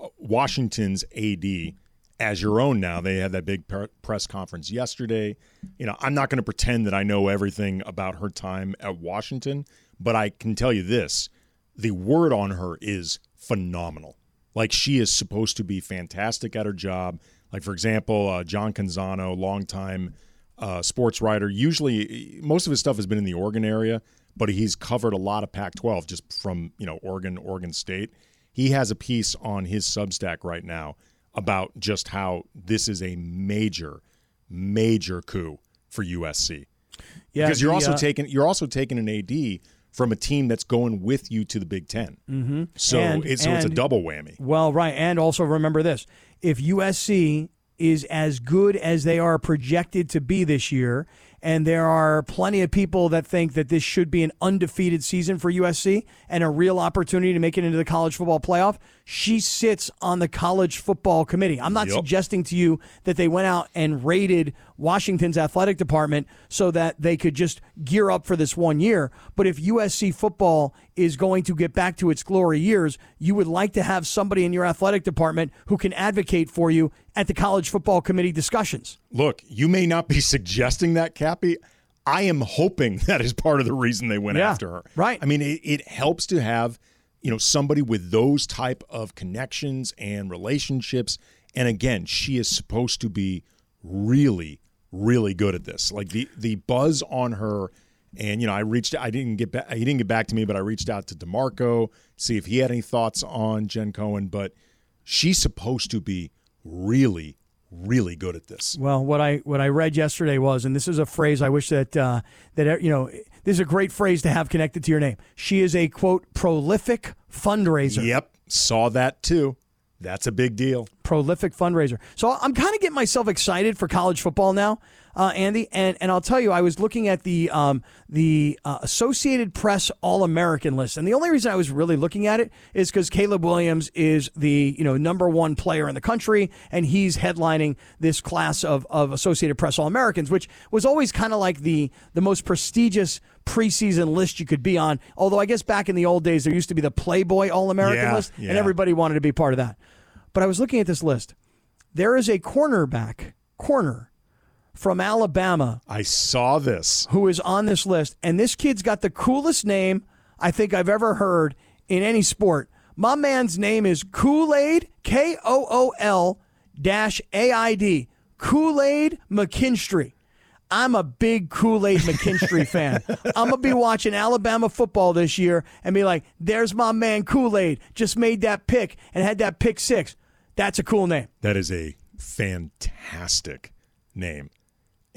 uh, Washington's AD, as your own now. They had that big press conference yesterday. You know, I'm not going to pretend that I know everything about her time at Washington, but I can tell you this the word on her is phenomenal. Like, she is supposed to be fantastic at her job. Like, for example, uh, John Canzano, longtime uh, sports writer. Usually, most of his stuff has been in the Oregon area, but he's covered a lot of Pac-12 just from you know Oregon, Oregon State. He has a piece on his Substack right now about just how this is a major, major coup for USC. Yeah, because you're the, also uh, taking you're also taking an AD from a team that's going with you to the Big 10 Mm-hmm. So And- it's so it's a double whammy. Well, right, and also remember this: if USC is as good as they are projected to be this year, and there are plenty of people that think that this should be an undefeated season for USC and a real opportunity to make it into the college football playoff, she sits on the college football committee. I'm not Yep. suggesting to you that they went out and raided Washington's athletic department so that they could just gear up for this one year. But if USC football is going to get back to its glory years, you would like to have somebody in your athletic department who can advocate for you at the college football committee discussions. Look, you may not be suggesting that, Kappy. I am hoping that is part of the reason they went Yeah, after her. right. I mean, it, it helps to have, you know, somebody with those type of connections and relationships. And again, she is supposed to be really, really good at this. Like the the buzz on her. And you know, I reached. I didn't get back. He didn't get back to me, but I reached out to Demarco see if he had any thoughts on Jen Cohen. But she's supposed to be really, really good at this. Well, what I what I read yesterday was, and this is a phrase I wish that uh, that you know, this is a great phrase to have connected to your name. She is a quote prolific fundraiser. Yep, saw that too. That's a big deal. Prolific fundraiser. So I'm kind of getting myself excited for college football now, uh, Andy. And and I'll tell you, I was looking at the um, the uh, Associated Press All American list, and the only reason I was really looking at it is because Caleb Williams is the you know number one player in the country, and he's headlining this class of of Associated Press All Americans, which was always kind of like the the most prestigious preseason list you could be on. Although I guess back in the old days there used to be the Playboy All American Yeah, list, yeah. and everybody wanted to be part of that. But I was looking at this list. There is a cornerback, corner from Alabama I saw this. who is on this list, and this kid's got the coolest name I think I've ever heard in any sport. My man's name is Kool Aid, K O O L dash A I D, Kool Aid McKinstry. I'm a big Kool Aid McKinstry fan. I'm gonna be watching Alabama football this year and be like, "There's my man Kool Aid, just made that pick and had that pick six. That's a cool name." That is a fantastic name.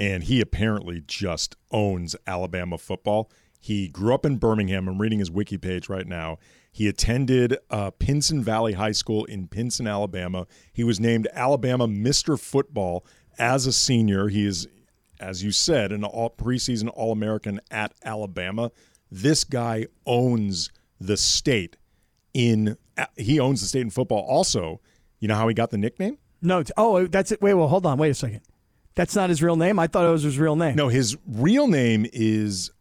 And he apparently just owns Alabama football. He grew up in Birmingham. I'm reading his wiki page right now. He attended uh, Pinson Valley High School in Pinson, Alabama. He was named Alabama Mr. Football as a senior. He is, as you said, an all preseason All American at Alabama. This guy owns the state in. He owns the state in football. Also, you know how he got the nickname? No, oh, that's it. Wait, well, hold on, wait a second. That's not his real name. I thought it was his real name. No, his real name is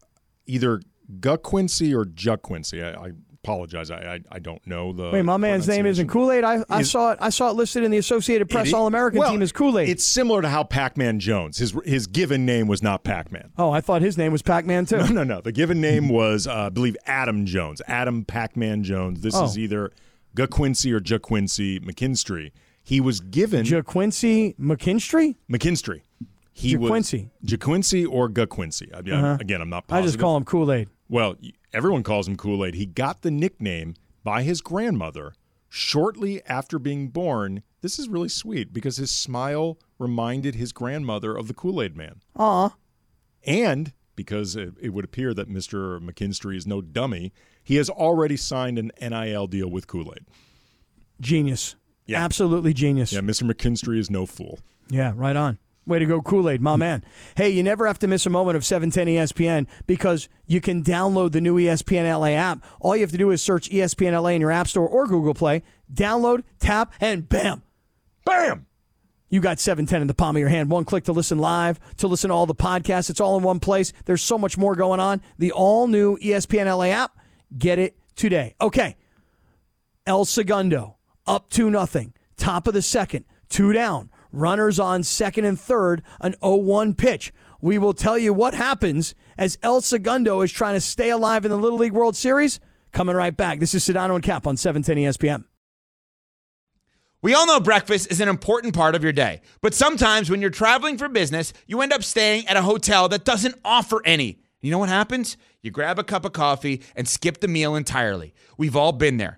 either Guck Quincy or Juck Quincy. I, I apologize. I, I I don't know the. Wait, my man's name isn't Kool Aid. I, I Is- saw it. I saw it listed in the Associated Press All American well, team as Kool Aid. It's similar to how Pac-Man Jones. His his given name was not Pac-Man. Oh, I thought his name was Pac Man too. No, no, no. The given name was, uh, I believe, Adam Jones. Adam Pac-Man Jones. This Oh. is either Guck Quincy or Juck Quincy McKinstry. He was given JaQuincy McKinstry. McKinstry. He JaQuincy. was JaQuincy or Guck Quincy. I, Uh-huh. Again, I'm not. I just call him Kool Aid. Well, everyone calls him Kool Aid. He got the nickname by his grandmother shortly after being born. This is really sweet because his smile reminded his grandmother of the Kool Aid Man. Aw. And because it, it would appear that Mr. McKinstry is no dummy, he has already signed an NIL deal with Kool Aid. Genius. Yeah. Absolutely genius. Yeah, Mr. McKinstry is no fool. Yeah, right on. Way to go, Kool Aid, my hmm. man. Hey, you never have to miss a moment of 710 ESPN because you can download the new ESPN LA app. All you have to do is search ESPN LA in your App Store or Google Play, download, tap, and bam, bam. You got 710 in the palm of your hand. One click to listen live, to listen to all the podcasts. It's all in one place. There's so much more going on. The all new ESPN LA app. Get it today. Okay. El Segundo, up to nothing. Top of the second, two down. Runners on second and third, an 0 1 pitch. We will tell you what happens as El Segundo is trying to stay alive in the Little League World Series. Coming right back. This is Sedano and Kap on E 710 ESPN. We all know breakfast is an important part of your day, but sometimes when you're traveling for business, you end up staying at a hotel that doesn't offer any. You know what happens? You grab a cup of coffee and skip the meal entirely. We've all been there.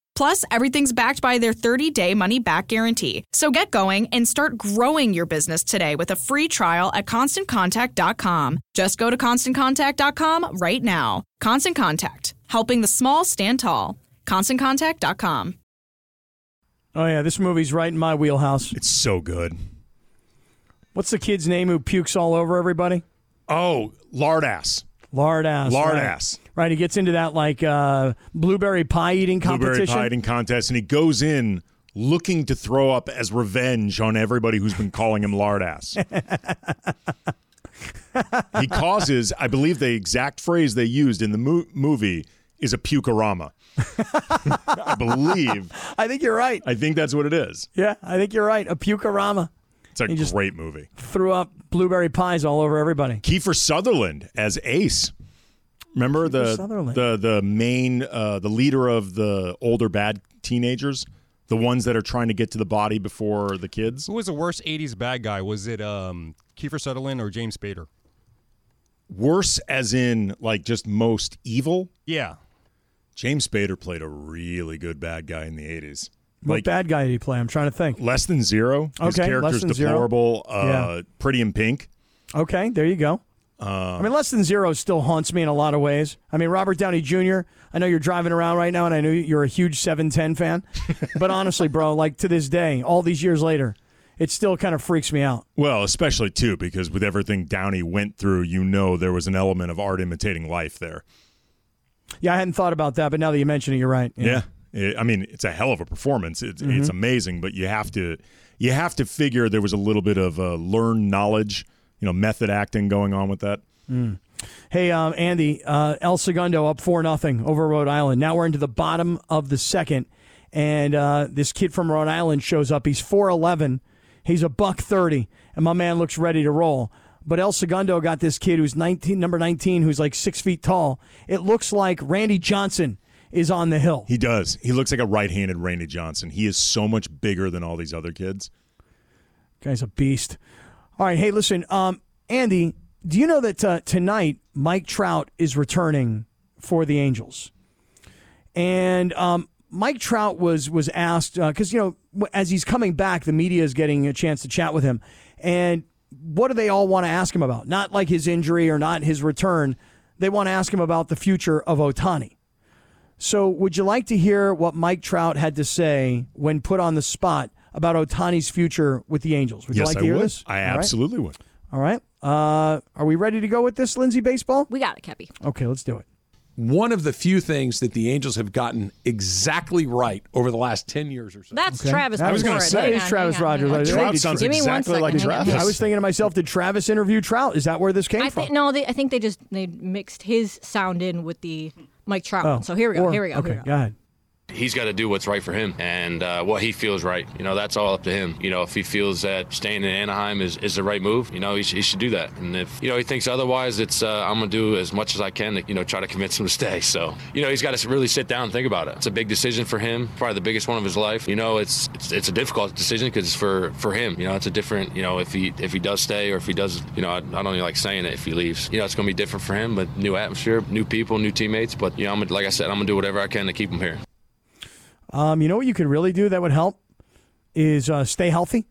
Plus, everything's backed by their 30 day money back guarantee. So get going and start growing your business today with a free trial at constantcontact.com. Just go to constantcontact.com right now. Constant Contact, helping the small stand tall. ConstantContact.com. Oh yeah, this movie's right in my wheelhouse. It's so good. What's the kid's name who pukes all over everybody? Oh, lard ass. Lard ass. Lard right. Right, he gets into that like uh, blueberry pie eating competition. Blueberry pie eating contest, and he goes in looking to throw up as revenge on everybody who's been calling him lard ass. he causes, I believe, the exact phrase they used in the mo- movie is a pukerama. I believe. I think you're right. I think that's what it is. Yeah, I think you're right. A pukerama. It's a He great movie. Threw up blueberry pies all over everybody. Kiefer Sutherland as Ace. Remember the Sutherland. the the main uh, the leader of the older bad teenagers, the ones that are trying to get to the body before the kids. Who was the worst '80s bad guy? Was it um, Kiefer Sutherland or James Spader? Worse, as in like just most evil. Yeah. James Spader played a really good bad guy in the eighties. What Like bad guy did he play? I'm trying to think. less than zero. His Okay, character's Less Than Zero. deplorable. Uh, Yeah. Pretty in pink. Okay, there you go. Uh, I mean, less than zero still haunts me in a lot of ways. I mean, Robert Downey Jr. I know you're driving around right now, and I know you're a huge 710 fan. but honestly, bro, like to this day, all these years later, it still kind of freaks me out. Well, especially too because with everything Downey went through, you know there was an element of art imitating life there. Yeah, I hadn't thought about that, but now that you mention it, you're right. Yeah. It- I mean, it's a hell of a performance. It's, Mhm. it's amazing, but you have to you have to figure there was a little bit of uh, learned knowledge, you know, method acting going on with that. Mm. Hey, um, Andy, uh, El Segundo up four nothing over Rhode Island. Now we're into the bottom of the second, and uh, this kid from Rhode Island shows up. He's four eleven. He's a buck thirty, and my man looks ready to roll. But El Segundo got this kid who's nineteen, number nineteen, who's like six feet tall. It looks like Randy Johnson is on the hill. He does. He looks like a right-handed Randy Johnson. He is so much bigger than all these other kids. Guy's a beast. All right, hey, listen, um, Andy, do you know that uh, tonight Mike Trout is returning for the Angels? And um, Mike Trout was was asked because you know as he's coming back, the media is getting a chance to chat with him, and what do they all want to ask him about? Not like his injury or not his return. They want to ask him about the future of Ohtani. So, would you like to hear what Mike Trout had to say when put on the spot about Ohtani's future with the Angels? Would you yes, like I to hear would. this? I All right. absolutely would. All right. Uh, are we ready to go with this, Lindsay Baseball? We got it, Kappy. Okay, let's do it. One of the few things that the Angels have gotten exactly right over the last 10 years or so. That's Okay. Travis. I was going gonna say, it's Travis Rogers. I- Trout hey, sounds Give me one exactly like second, hang on. Travis. I was thinking to myself, did Travis interview Trout? Is that where this came I from? think no, they, I think they just they mixed his sound in with the Mike Trout. Oh, one. So here we go. or- here we go. Okay, here we go. go ahead. He's got to do what's right for him and uh, what he feels right. You know, that's all up to him. You know, if he feels that staying in Anaheim is, is the right move, you know, he, sh- he should do that. And if, you know, he thinks otherwise, it's, uh, I'm going to do as much as I can to, you know, try to convince him to stay. So, you know, he's got to really sit down and think about it. It's a big decision for him, probably the biggest one of his life. You know, it's, it's, it's a difficult decision because it's for, for him. You know, it's a different, you know, if he, if he does stay or if he does, you know, I, I don't even like saying it if he leaves. You know, it's going to be different for him, but new atmosphere, new people, new teammates. But, you know, I'm, like I said, I'm going to do whatever I can to keep him here. Um, you know what you could really do that would help is uh, stay healthy.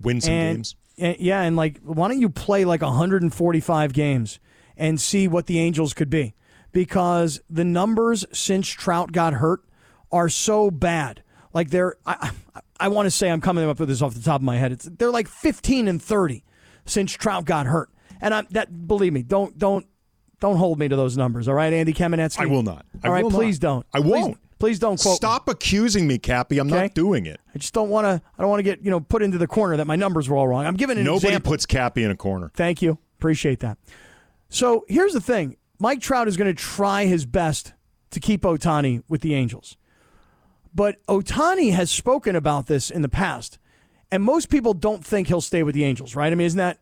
Win some and, games. and- yeah, and like, why don't you play like 145 games and see what the Angels could be? Because the numbers since Trout got hurt are so bad. Like they're, I, I, I want to say I'm coming up with this off the top of my head. It's they're like 15 and 30 since Trout got hurt, and I'm that. Believe me, don't don't don't hold me to those numbers. All right, Andy Kamenetzky. I will not. I All right, will not. please don't. I won't. Please, don't quote. me. Stop accusing me, Kappy. I'm Okay? not doing it. I just don't want to. I don't want to get you know put into the corner that my numbers were all wrong. I'm giving an Nobody example. puts Kappy in a corner. Thank you. Appreciate that. So here's the thing Mike Trout is going to try his best to keep Ohtani with the Angels. But Ohtani has spoken about this in the past, and most people don't think he'll stay with the Angels, right? I mean, isn't that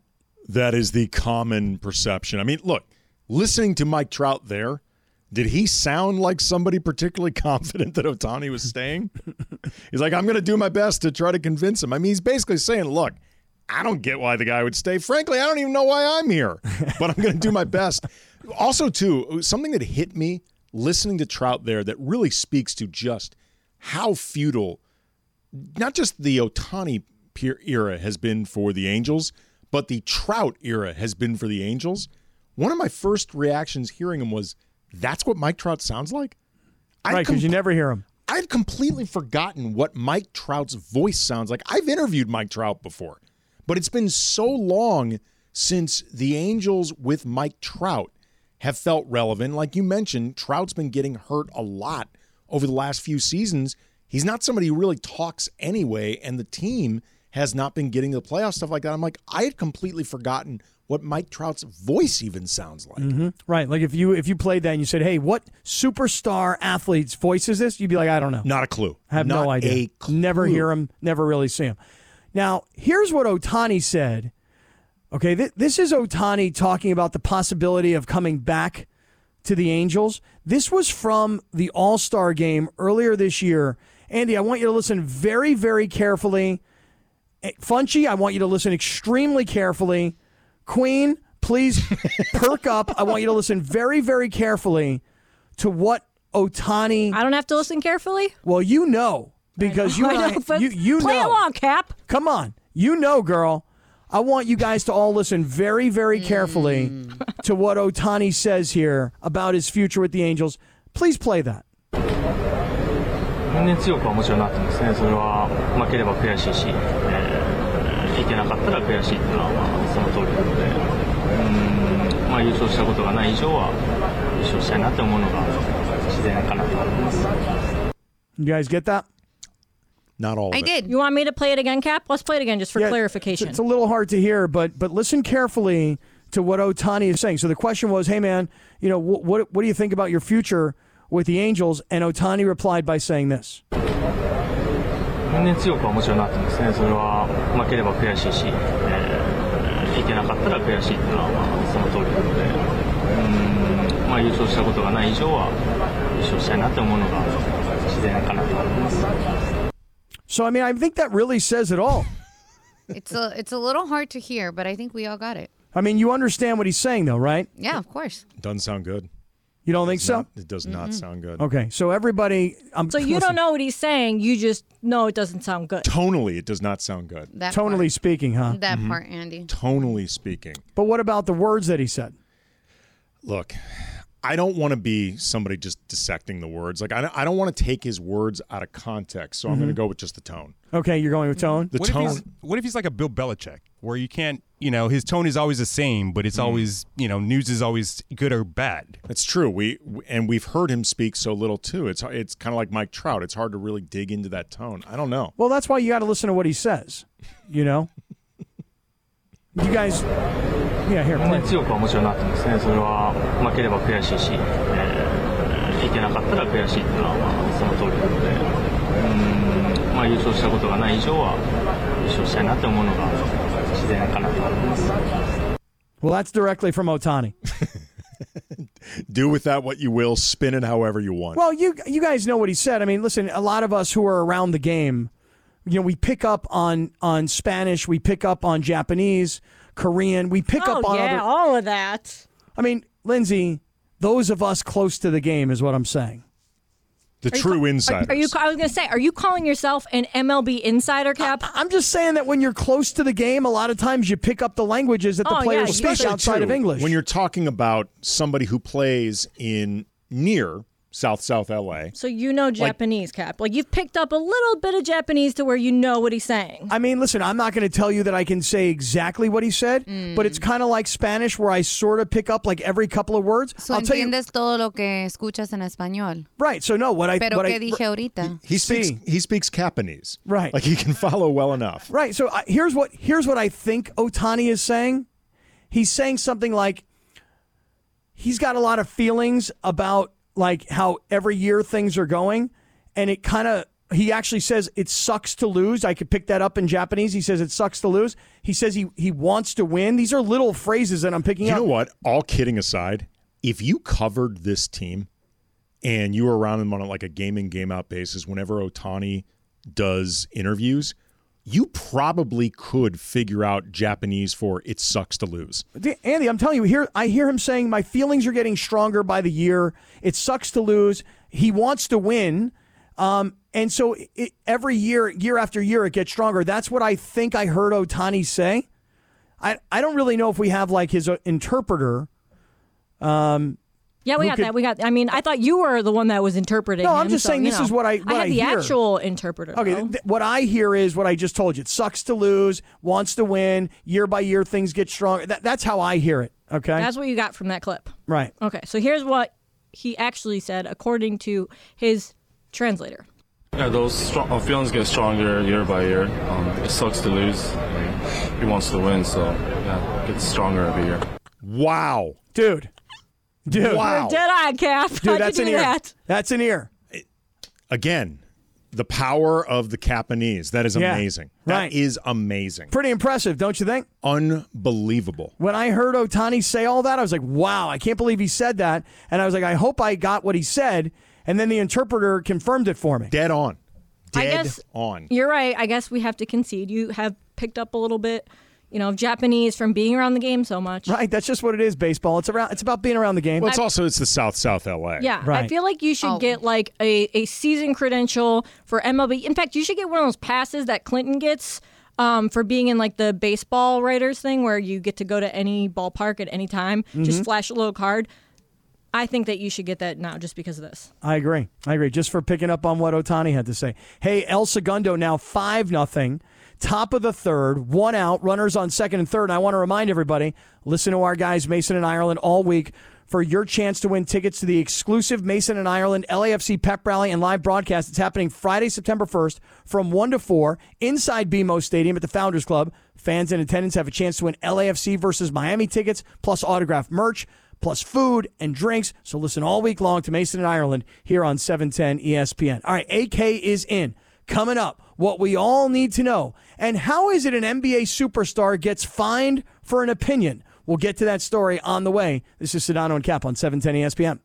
That is the common perception. I mean, look, listening to Mike Trout there, did he sound like somebody particularly confident that Ohtani was staying? he's like, I'm going to do my best to try to convince him. I mean, he's basically saying, look, I don't get why the guy would stay. Frankly, I don't even know why I'm here, but I'm going to do my best. Also, too, something that hit me listening to Trout there that really speaks to just how futile not just the Ohtani era has been for the Angels, but the Trout era has been for the Angels. One of my first reactions hearing him was, "That's what Mike Trout sounds like." Right, because you never hear him. I'd completely forgotten what Mike Trout's voice sounds like. I've interviewed Mike Trout before, but it's been so long since the Angels with Mike Trout have felt relevant. Like you mentioned, Trout's been getting hurt a lot over the last few seasons. He's not somebody who really talks anyway, and the team has not been getting to the playoff stuff like that. I'm like, I had completely forgotten what Mike Trout's voice even sounds like. hmm Right. Like if you if you played that and you said, "Hey, what superstar athlete's voice is this?" You'd be like, "I don't know." Not a clue. I have Not no idea. a Never hear him. Never really see him. Now, here's what Ohtani said. Okay, th- this is Ohtani talking about the possibility of coming back to the Angels. This was from the All Star game earlier this year. Andy, I want you to listen very, very carefully. Eh, Funchy, I want you to listen extremely carefully. Queen, please perk up. I want you to listen very, very carefully to what Ohtani. I don't have to listen carefully. Well, you know because know, you, know, I, you you play know. along, Kap. Come on, you know, girl. I want you guys to all listen very, very mm. carefully to what Ohtani says here about his future with the Angels. Please play that. 全然強くはもちろんなってますね、それは負ければ悔しいし、えー、いけなかったら悔しいっていうのは、まあ、you guys get that? Not all. I it. did. You want me to play it again, Kap? Let's play it again just for yeah, clarification. It's, a little hard to hear, but but listen carefully to what Ohtani is saying. So the question was, "Hey, man, you know wh- what what do you think about your future with the Angels?" And Ohtani replied by saying this. 全然強くはもちろんなってますね、それは負ければ悔しいし、えー、いけなかったら悔しいっていうのは、まあ、その通りなので、うーんまあ、優勝したことがない以上は、優勝したいなって思うのが自然かなと思います。 So I mean, I think that really says it all. It's a it's a little hard to hear, but I think we all got it. I mean, you understand what he's saying, though, right? Yeah, of course. Doesn't sound good. You don't think so? It does not sound good. Okay, so everybody, I'm so you don't know what he's saying. You just know it doesn't sound good. Tonally, it does not sound good. That tonally speaking, huh? That Mhm. part, Andy. Tonally speaking. But what about the words that he said? Look, I don't want to be somebody just dissecting the words. Like, I don't, I don't want to take his words out of context. So I'm going to Mhm. go with just the tone. Okay, you're going with tone. The what tone. If he's, what if he's like a Bill Belichick, where you can't, you know, his tone is always the same, but it's Mm. always, you know, news is always good or bad. It's true. We and we've heard him speak so little too. It's it's kind of like Mike Trout. It's hard to really dig into that tone. I don't know. Well, that's why you got to listen to what he says. You know. You guys, yeah, here. 年々強くはもちろんなってますね、それは負ければ悔しいし、えーいけなかったら悔しいっていうのは、まあ、その通りなので、うーんまあ、優勝したことがない以上は、優勝したいなって思うのが Well, that's directly from Ohtani. do with that what you will, spin it however you want. Well, you you guys know what he said. I mean, listen, a lot of us who are around the game, you know, we pick up on on Spanish, we pick up on Japanese, Korean, we pick oh, up on yeah, other... all of that. I mean, Lindsay, those of us close to the game is what I'm saying. The Are true ca- insiders. Are, are you? I was gonna say, are you calling yourself an MLB insider, Kap? I'm just saying that when you're close to the game, a lot of times you pick up the languages that the Oh, players you speak should. outside of Too, English. When you're talking about somebody who plays in near South South LA, So you know Japanese, Kap. Like you've picked up a little bit of Japanese to where you know what he's saying. I mean, listen, I'm not going to tell you that I can say exactly what he said, hmm. but it's kind of like Spanish where I sort of pick up like every couple of words. So I'll tell you, entiendes todo lo que escuchas en español. right? So no, what I Pero what qué I, dije ahorita? he speaks he speaks Japanese. Right. Like he can follow well enough. Right. So I, here's what here's what I think Ohtani is saying. He's saying something like he's got a lot of feelings about like how every year things are going, and it kind of he actually says it sucks to lose. I could pick that up in Japanese. He says it sucks to lose. He says he he wants to win. These are little phrases that I'm picking You up. You know what? All kidding aside, if you covered this team and you were around them on like a game in game out basis, whenever Ohtani does interviews, you probably could figure out Japanese for "it sucks to lose." Andy, I'm telling you, here I hear him saying my feelings are getting stronger by the year. It sucks to lose. He wants to win. Um, And so it, every year, year after year, it gets stronger. That's what I think I heard Ohtani say. I, I don't really know if we have like his uh, interpreter. Um, Yeah, we got could- that. We got. I mean, I thought you were the one that was interpreting. No, I'm him, just so, saying this know. is what I- what I I had the hear. actual interpreter. Okay, though. th- what I hear is what I just told you. It sucks to lose, wants to win. Year by year, things get stronger. That, that's how I hear it. Okay, That's what you got from that clip. right. Okay, so here's what he actually said according to his translator. Yeah, those strong, uh, feelings get stronger year by year. Um, it sucks to lose. He wants to win, so yeah, it gets stronger every year. Wow. Dude. Dude. Wow. You're dead on, Kap. Dude, How'd that's you an ear. that? That's an ear. Again, the power of the Capanese. That is Yeah, amazing. right. That is amazing. Pretty impressive, don't you think? Unbelievable. When I heard Ohtani say all that, I was like, wow, I can't believe he said that. And I was like, I hope I got what he said. And then the interpreter confirmed it for me. Dead on. I guess on. You're right. I guess we have to concede. You have picked up a little bit, you know, Japanese from being around the game so much. Right, that's just what it is. Baseball. It's around. It's about being around the game. Well, it's also it's the South South LA. Yeah, I feel like you should get like a, a season credential for MLB. In fact, you should get one of those passes that Clinton gets um, for being in like the baseball writers thing where you get to go to any ballpark at any time, just Mhm. flash a little card. I think that you should get that now just because of this. I agree. I agree. Just for picking up on what Ohtani had to say. Hey, El Segundo now five nothing. Top of the third, one out, runners on second and third. And I want to remind everybody, listen to our guys Mason and Ireland all week for your chance to win tickets to the exclusive Mason and Ireland LAFC pep rally and live broadcast. It's happening Friday, September 1st from 1 to 4 inside BMO Stadium at the Founders Club. Fans in attendance have a chance to win LAFC versus Miami tickets plus autographed merch plus food and drinks. So listen all week long to Mason and Ireland here on E 710 ESPN. All right, AK is in. Coming up, what we all need to know. And how is it an NBA superstar gets fined for an opinion? We'll get to that story on the way. This is Sedano and Kap on E 710 ESPN.